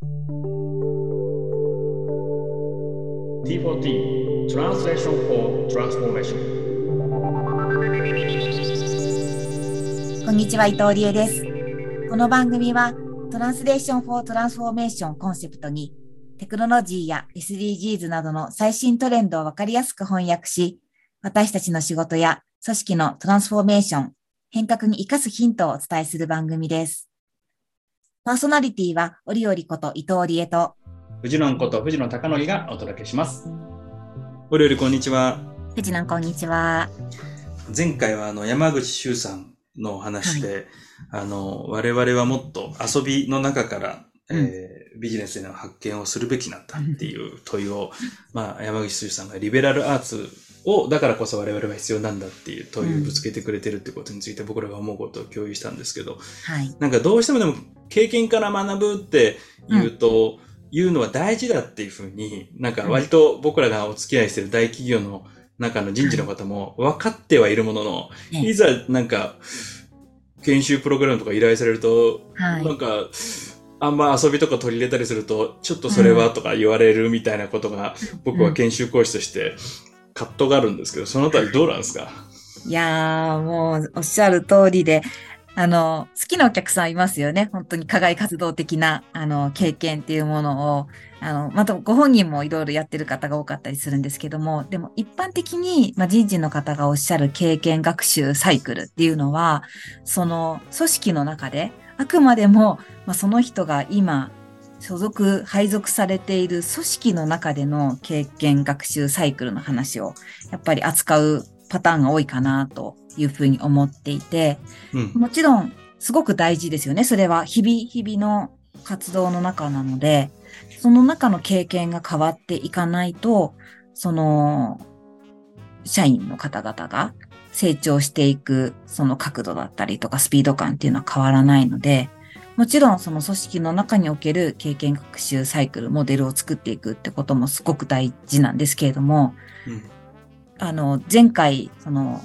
T4T Translation for Transformation こんにちは、伊藤理恵です。この番組は、 Translation for Transformation コンセプトに、テクノロジーや SDGs などの最新トレンドをわかりやすく翻訳し、私たちの仕事や組織のトランスフォーメーション、変革に活かすヒントをお伝えする番組です。パーソナリティは、折々こと伊藤理恵と、藤野こと藤野貴則がお届けします。お料理こんにちは。藤南こんにちは。前回はあの山口周さんのお話で、あの我々はもっと遊びの中から、うんえービジネスでの発見をするべきなんだっていう問いを、まあ、山口周さんがリベラルアーツをだからこそ我々は必要なんだっていう問いをぶつけてくれてるってことについて僕らが思うことを共有したんですけど、はい。なんかどうしてもでも経験から学ぶって言うと、言うのは大事だっていうふうに、なんか割と僕らがお付き合いしてる大企業の中の人事の方も分かってはいるものの、ねいざなんか研修プログラムとか依頼されると、はい。なんかあんま遊びとか取り入れたりすると、ちょっとそれはとか言われるみたいなことが、僕は研修講師として葛藤があるんですけど、そのあたりどうなんですか？いやー、もうおっしゃる通りで、あの、好きなお客さんいますよね。本当に課外活動的な、あの、経験っていうものを、あの、またご本人もいろいろやってる方が多かったりするんですけども、でも一般的に、まあ、人事の方がおっしゃる経験学習サイクルっていうのは、その組織の中で、あくまでも、まあ、その人が今、所属、配属されている組織の中での経験学習サイクルの話を、やっぱり扱うパターンが多いかなというふうに思っていて、うん。もちろんすごく大事ですよね。それは日々日々の活動の中なので、その中の経験が変わっていかないと、その、社員の方々が成長していくその角度だったりとかスピード感っていうのは変わらないので、もちろんその組織の中における経験学習サイクル、モデルを作っていくってこともすごく大事なんですけれども、うんあの、前回、その、まあ、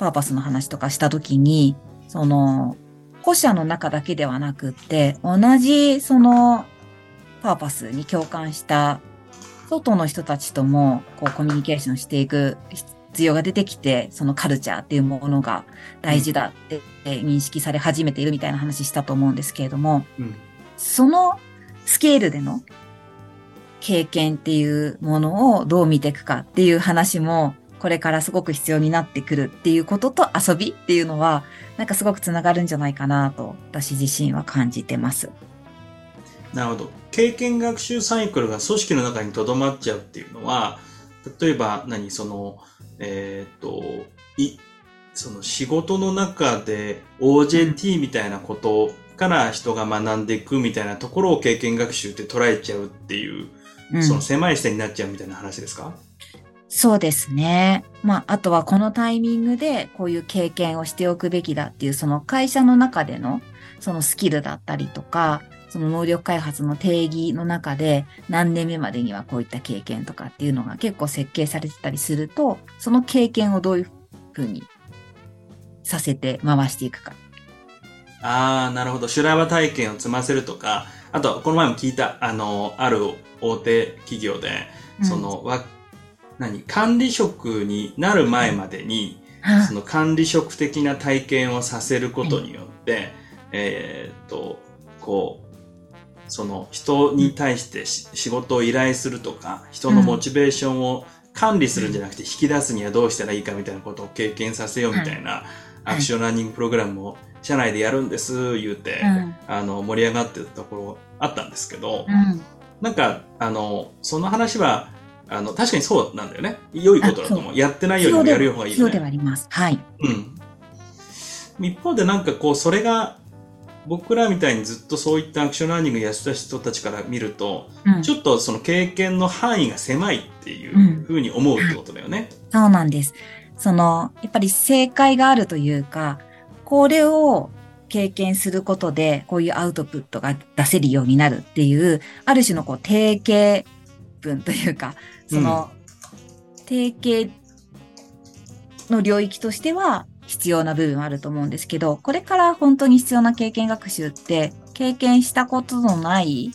パーパスの話とかしたときに、その、個社の中だけではなくって、同じ、その、パーパスに共感した、外の人たちとも、こう、コミュニケーションしていく必要が出てきて、そのカルチャーっていうものが大事だって認識され始めているみたいな話したと思うんですけれども、うん。そのスケールでの経験っていうものをどう見ていくかっていう話も、これからすごく必要になってくるっていうことと遊びっていうのは、なんかすごくつながるんじゃないかなと、私自身は感じてます。なるほど。経験学習サイクルが組織の中に留まっちゃうっていうのは、例えば何、その、えーっと、い、その仕事の中で OJT みたいなことから人が学んでいくみたいなところを経験学習って捉えちゃうっていう、うんその狭い視点になっちゃうみたいな話ですか？そうですね。まあ、あとはこのタイミングでこういう経験をしておくべきだっていう、その会社の中でのそのスキルだったりとか、その能力開発の定義の中で何年目までにはこういった経験とかっていうのが結構設計されてたりすると、その経験をどういうふうにさせて回していくか。ああ、なるほど。修羅場体験を積ませるとか、あと、この前も聞いた、あの、ある大手企業で、その、わ、何、管理職になる前までに、はその管理職的な体験をさせることによって、えーっと、こう、その人に対してし仕事を依頼するとか、人のモチベーションを管理するんじゃなくて引き出すにはどうしたらいいかみたいなことを経験させようみたいなアクションラーニングプログラムを社内でやるんです、言うて、うん。あの、盛り上がってたところあったんですけど、うん。なんか、あの、その話は、あの、確かにそうなんだよね。良いことだと思う。やってないよりもやる方がいいよ必要ではね。あります。はい。うん。一方でなんかこう、それが、僕らみたいにずっとそういったアクションラーニングやってた人たちから見ると、うんちょっとその経験の範囲が狭いっていうふうに思うってことだよね。そうなんです。その、やっぱり正解があるというか、これを経験することで、こういうアウトプットが出せるようになるっていう、ある種のこう定型文というか、その、定型の領域としては必要な部分はあると思うんですけど、これから本当に必要な経験学習って、経験したことのない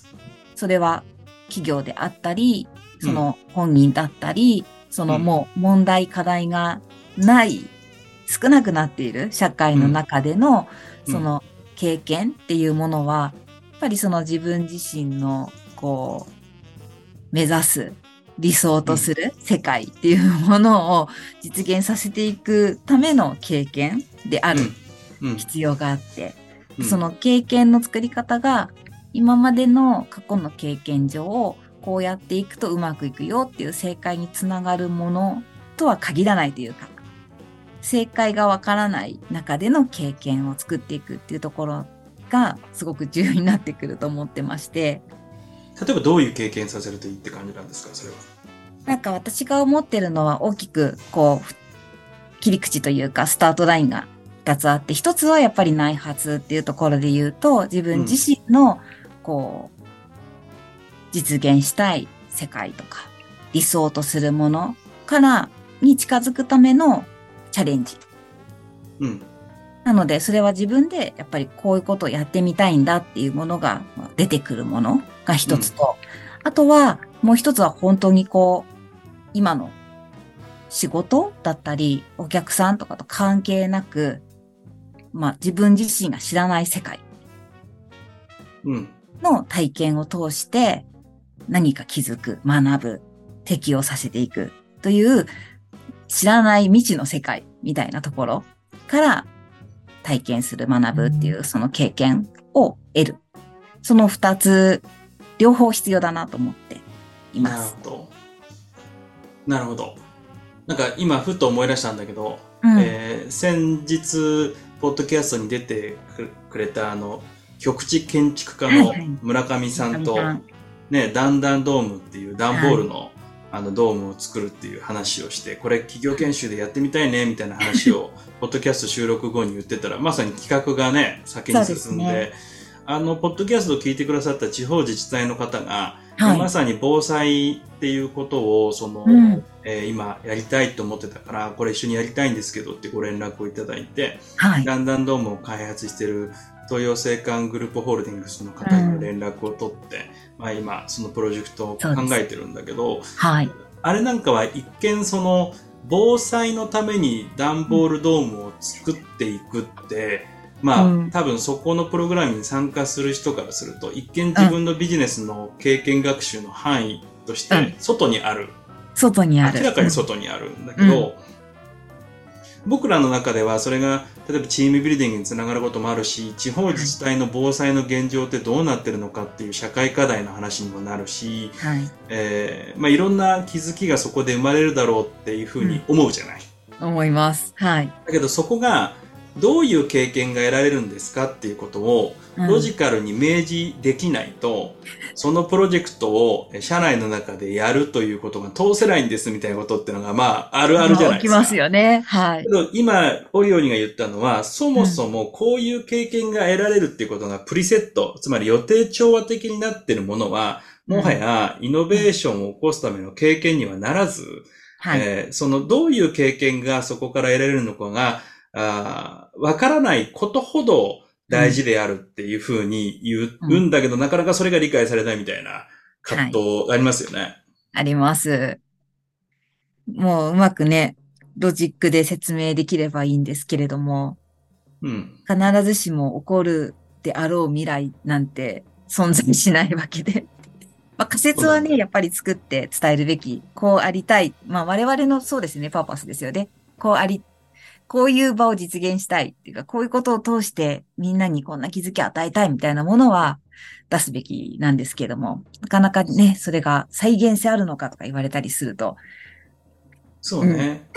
それは企業であったり、その本人だったり、そのもう問題課題がない、少なくなっている社会の中での、うん。その経験っていうものは、やっぱりその自分自身の、こう、目指す、理想とする世界っていうものを実現させていくための経験である。必要があって、うんその経験の作り方が今までの過去の経験上こうやっていくとうまくいくよっていう正解につながるものとは限らないというか正解がわからない中での経験を作っていくっていうところがすごく重要になってくると思ってまして例えばどういう経験させるといいって感じなんですか、それは。なんか私が思ってるのは大きくこう切り口というかスタートラインが2つあって一つはやっぱり内発っていうところで言うと自分自身のこう実現したい世界とか理想とするものからに近づくためのチャレンジ。うん。なのでそれは自分でやっぱりこういうことをやってみたいんだっていうものがまあ出てくるものが一つと、あとはもう一つは本当にこう今の仕事だったりお客さんとかと関係なく、まあ自分自身が知らない世界うん。の体験を通して何か気づく、学ぶ、適応させていくという知らない未知の世界みたいなところから体験する、学ぶっていうその経験を得る。その二つ、両方必要だなと思っていなます。るほど。なるほど。なんか今ふと思い出したんだけど、うんえー先日、ポッドキャストに出てくくれたあの、局地建築家のはいはい村上さんと、ね、ダンダンドームっていう段ボールの、あのドームを作るっていう話をして、これ企業研修でやってみたいねみたいな話を、ポッドキャスト収録後に言ってたら、まさに企画がね、先に進んで、あの、ポッドキャストを聞いてくださった地方自治体の方が、はいまさに防災っていうことを、その、うんえー今やりたいと思ってたから、これ一緒にやりたいんですけどってご連絡をいただいて、はい。ランダンドームを開発している東洋青函グループホールディングスの方にも連絡を取って、まあ今そのプロジェクトを考えてるんだけど、はい。あれなんかは一見その防災のために段ボールドームを作っていくって、まあ、うん多分そこのプログラムに参加する人からすると一見自分のビジネスの経験学習の範囲としうんて外にある外にある。明らかに外にあるんだけど、僕らの中ではそれが例えばチームビルディングにつながることもあるし地方自治体の防災の現状ってどうなってるのかっていう社会課題の話にもなるし、はい。えーまあ、いろんな気づきがそこで生まれるだろうっていうふうに思うじゃない。思います。はい。だけどそこがどういう経験が得られるんですかっていうことをうんロジカルに明示できないと、そのプロジェクトをえ社内の中でやるということが通せないんですみたいなことっていうのがまああるあるじゃないですか。起きますよね。はい今、オリオリが言ったのは、そもそもこういう経験が得られるっていうことがプリセット、つまり予定調和的になっているものは、もはやイノベーションを起こすための経験にはならず、はい。えーそのどういう経験がそこから得られるのかが、あーわからないことほど大事であるっていうふうに言うんだけど、なかなかそれが理解されないみたいな葛藤ありますよね。あります。もううまくね、ロジックで説明できればいいんですけれども、うん。必ずしも起こるであろう未来なんて存在しないわけで。まあ、仮説はね、やっぱり作って伝えるべき。こうありたい。まあ、我々のそうですね、パーパスですよね。こうあり、こういう場を実現したいっていうか、こういうことを通してみんなにこんな気づきを与えたいみたいなものは出すべきなんですけども、なかなかね、それが再現性あるのかとか言われたりすると、そうね。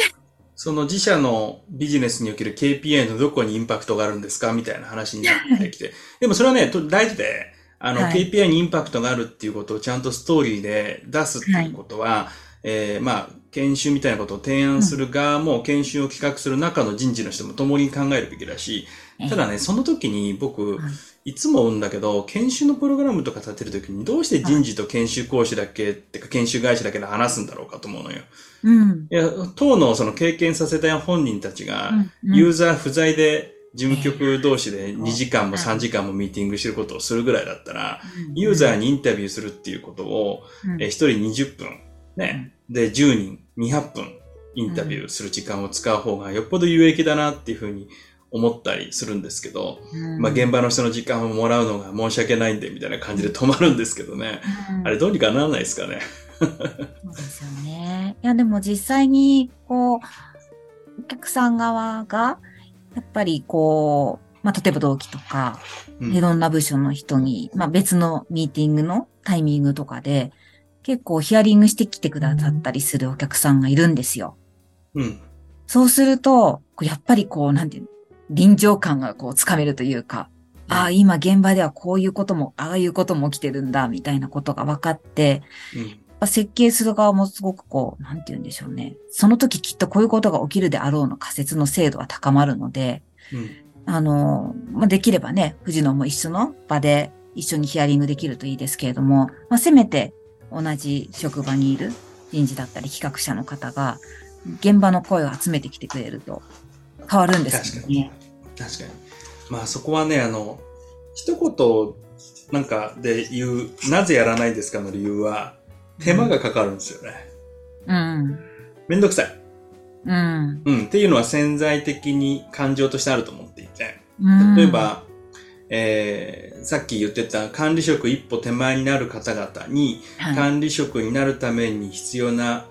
その自社のビジネスにおける KPI のどこにインパクトがあるんですかみたいな話になってきて。でもそれはね、と大事で、あの、はい。KPI にインパクトがあるっていうことをちゃんとストーリーで出すっていうことは、えーまあ、研修みたいなことを提案する側も、研修を企画する中の人事の人も共に考えるべきだし、ただね、その時に僕、はい。いつも思うんだけど、研修のプログラムとか立てる時にどうして人事と研修講師だけ、ってか研修会社だけで話すんだろうかと思うのよ。うん。いや、当のその経験させた本人たちが、うんユーザー不在で事務局同士で2時間も3時間もミーティングしてることをするぐらいだったら、ユーザーにインタビューするっていうことを、うん。えー1人20分、ね、で、10人200分インタビューする時間を使う方がよっぽど有益だなっていうふうに思ったりするんですけど、うんまあ現場の人の時間をもらうのが申し訳ないんでみたいな感じで止まるんですけどね。うんあれどうにかならないですかね。そうですよね。いや、でも実際に、こう、お客さん側が、やっぱりこう、まあ、例えば同期とか、うんいろんな部署の人に、まあ、別のミーティングのタイミングとかで、結構ヒアリングしてきてくださったりするお客さんがいるんですよ。うん。そうすると、こうやっぱりこう、なんていうの、臨場感がこう、つかめるというか、ああ、今現場ではこういうことも、ああいうことも起きてるんだ、みたいなことが分かって、うん。設計する側もすごくこう、なんて言うんでしょうね。その時きっとこういうことが起きるであろうの仮説の精度は高まるので、うん。あの、まあ、できればね、藤野も一緒の場で一緒にヒアリングできるといいですけれども、まあ、せめて同じ職場にいる人事だったり企画者の方が、現場の声を集めてきてくれると変わるんですよね。確かに。まあそこはね、あの、一言なんかで言う、なぜやらないですかの理由は、手間がかかるんですよね。うん。めんどくさい。うん。うん。っていうのは潜在的に感情としてあると思っていて。うん例え、ば、えー、さっき言ってた管理職一歩手前になる方々に、はい、管理職になるために必要な、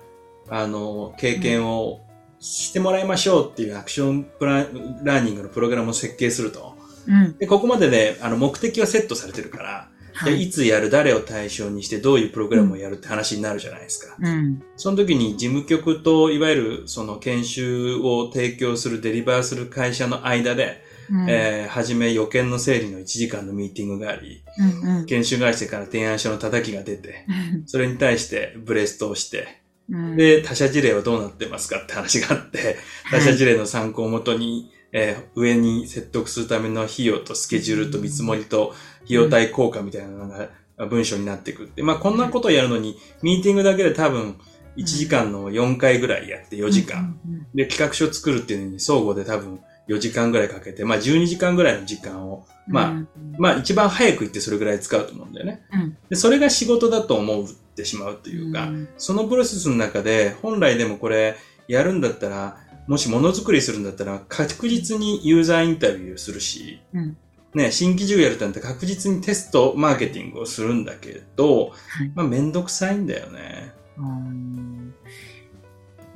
あの、経験をしてもらいましょうっていうアクションプランラーニングのプログラムを設計すると。うん。で、ここまでで、あの、目的はセットされてるから、はい。でいつやる、誰を対象にして、どういうプログラムをやるって話になるじゃないですか。うん。その時に事務局と、いわゆるその研修を提供する、デリバーする会社の間で、うん。えー、はじめ予見の整理の1時間のミーティングがあり、うん。うん。研修会社から提案書の叩きが出て、それに対してブレストをして、うん、で、他社事例はどうなってますかって話があって、他社事例の参考をもとに、えー上に説得するための費用とスケジュールと見積もりと費用対効果みたいなのが文章になってくって。まあこんなことをやるのに、ミーティングだけで多分1時間の4回ぐらいやって4時間。で、企画書作るっていうのに相互で多分4時間ぐらいかけて、まあ12時間ぐらいの時間を、まあ、うん。まあ一番早く行ってそれぐらい使うと思うんだよね。うん。で、それが仕事だと思ってしまうというか、ん。そのプロセスの中で、本来でもこれ、やるんだったら、もしものづくりするんだったら、確実にユーザーインタビューするし、うん。ね、新規事業やるってなったら確実にテストマーケティングをするんだけど、はい。まあめんどくさいんだよね。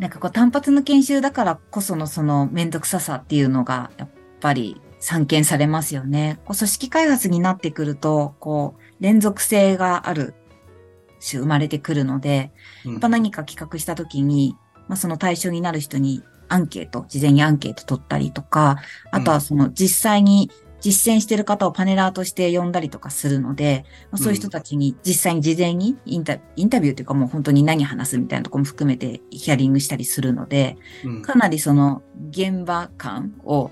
うんなんかこう単発の研修だからこそのそのめんどくささっていうのがやっぱり散見されますよね。こう組織開発になってくると、こう連続性がある種生まれてくるので、うんやっぱ何か企画した時に、まあ、その対象になる人にアンケート、事前にアンケート取ったりとか、あとはその実際に実践してる方をパネラーとして呼んだりとかするので、まあ、そういう人たちに実際に事前にインタインタビューというかもう本当に何話すみたいなところも含めてヒアリングしたりするので、うん。かなりその現場感を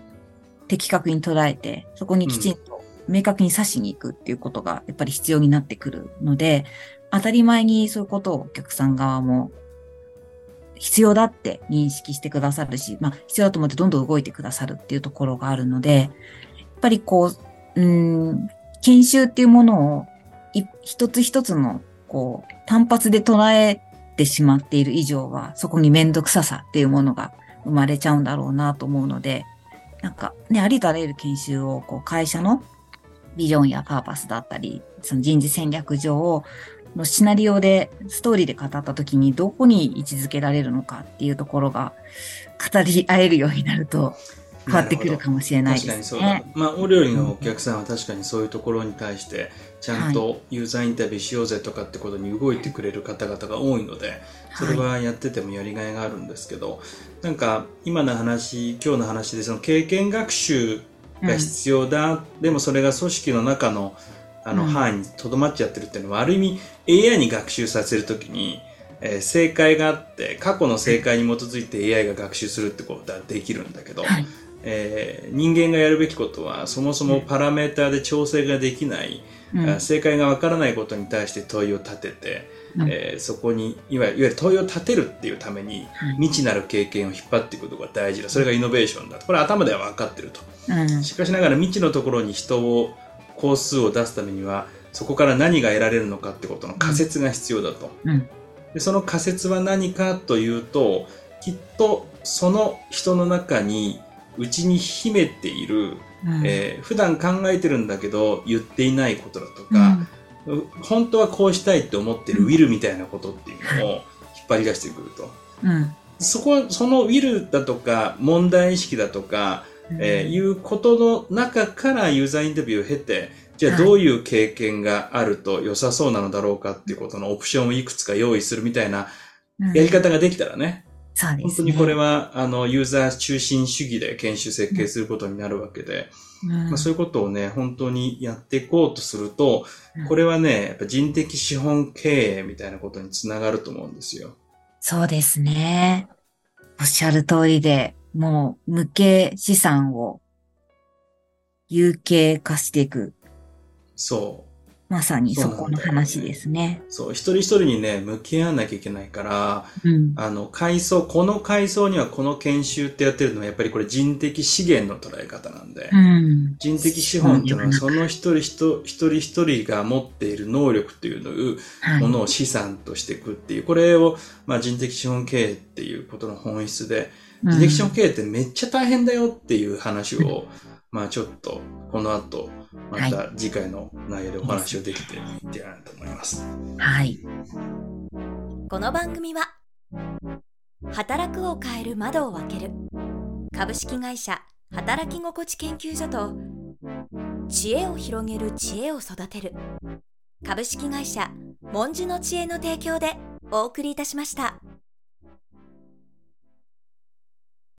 的確に捉えて、そこにきちんと明確に刺しに行くっていうことがやっぱり必要になってくるので、当たり前にそういうことをお客さん側も必要だって認識してくださるし、まあ必要だと思ってどんどん動いてくださるっていうところがあるので、ぱりこう、うん、研修っていうものを一つ一つのこう単発で捉えてしまっている以上は、そこにめんどくささっていうものが生まれちゃうんだろうなと思うので、なんかね、ありとあらゆる研修をこう会社のビジョンやパーパスだったり、その人事戦略上をのシナリオで、ストーリーで語った時にどこに位置づけられるのかっていうところが語り合えるようになると変わってくるかもしれない確ですね。。まあ、お料理のお客さんは確かにそういうところに対して、ちゃんとユーザーインタビューしようぜとかってことに動いてくれる方々が多いので、それはやっててもやりがいがあるんですけど、なんか今の話、今日の話でその経験学習が必要だ、でもそれが組織の中のあのうん。範囲にとどまっちゃってるっていうのは、ある意味 AI に学習させるときに、えー正解があって過去の正解に基づいて AI が学習するってことはできるんだけど、はいえー人間がやるべきことはそもそもパラメーターで調整ができない、うん。あ正解がわからないことに対して問いを立てて、うん。えーそこにいわゆる問いを立てるっていうためにはい。未知なる経験を引っ張っていくことが大事だ。それがイノベーションだこれは頭では分かってると。うん。しかしながら未知のところに人を工数を出すためにはそこから何が得られるのかってことの仮説が必要だと、うん。でその仮説は何かというときっとその人の中に内に秘めている、うん。えー普段考えてるんだけど言っていないことだとか、本当はこうしたいって思ってるウィルみたいなことっていうのを 引っ張り出してくると。うん。そこは、そのウィルだとか問題意識だとか、えーいうことの中からユーザーインタビューを経て、じゃあはい。どういう経験があると良さそうなのだろうかっていうことのオプションをいくつか用意するみたいなうん。やり方ができたらね、そうですね。本当にこれはあのユーザー中心主義で研修設計することになるわけで、うん、まあ、そういうことをね、本当にやっていこうとするとうん、これはね、やっぱ人的資本経営みたいなことにつながると思うんですよ。そうですね。おっしゃる通りで、もう無形資産を有形化していく。そう。まさにそこの話ですね。そう、一人一人にね、向き合わなきゃいけないから、うん。あの、階層、この階層にはこの研修ってやってるのは、やっぱりこれ人的資源の捉え方なんで、うん。人的資本っていうのは、そその一人一一人一人が持っている能力っていうものを資産としていくっていう、これを、まあ、人的資本経営っていうことの本質で、人的資本経営ってめっちゃ大変だよっていう話を、まあちょっと、この後、また次回の内容でお話をできていってやなと思います。はい。この番組は働くを変える窓を開ける株式会社働き心地研究所と知恵を広げる知恵を育てる株式会社文殊の知恵の提供でお送りいたしました。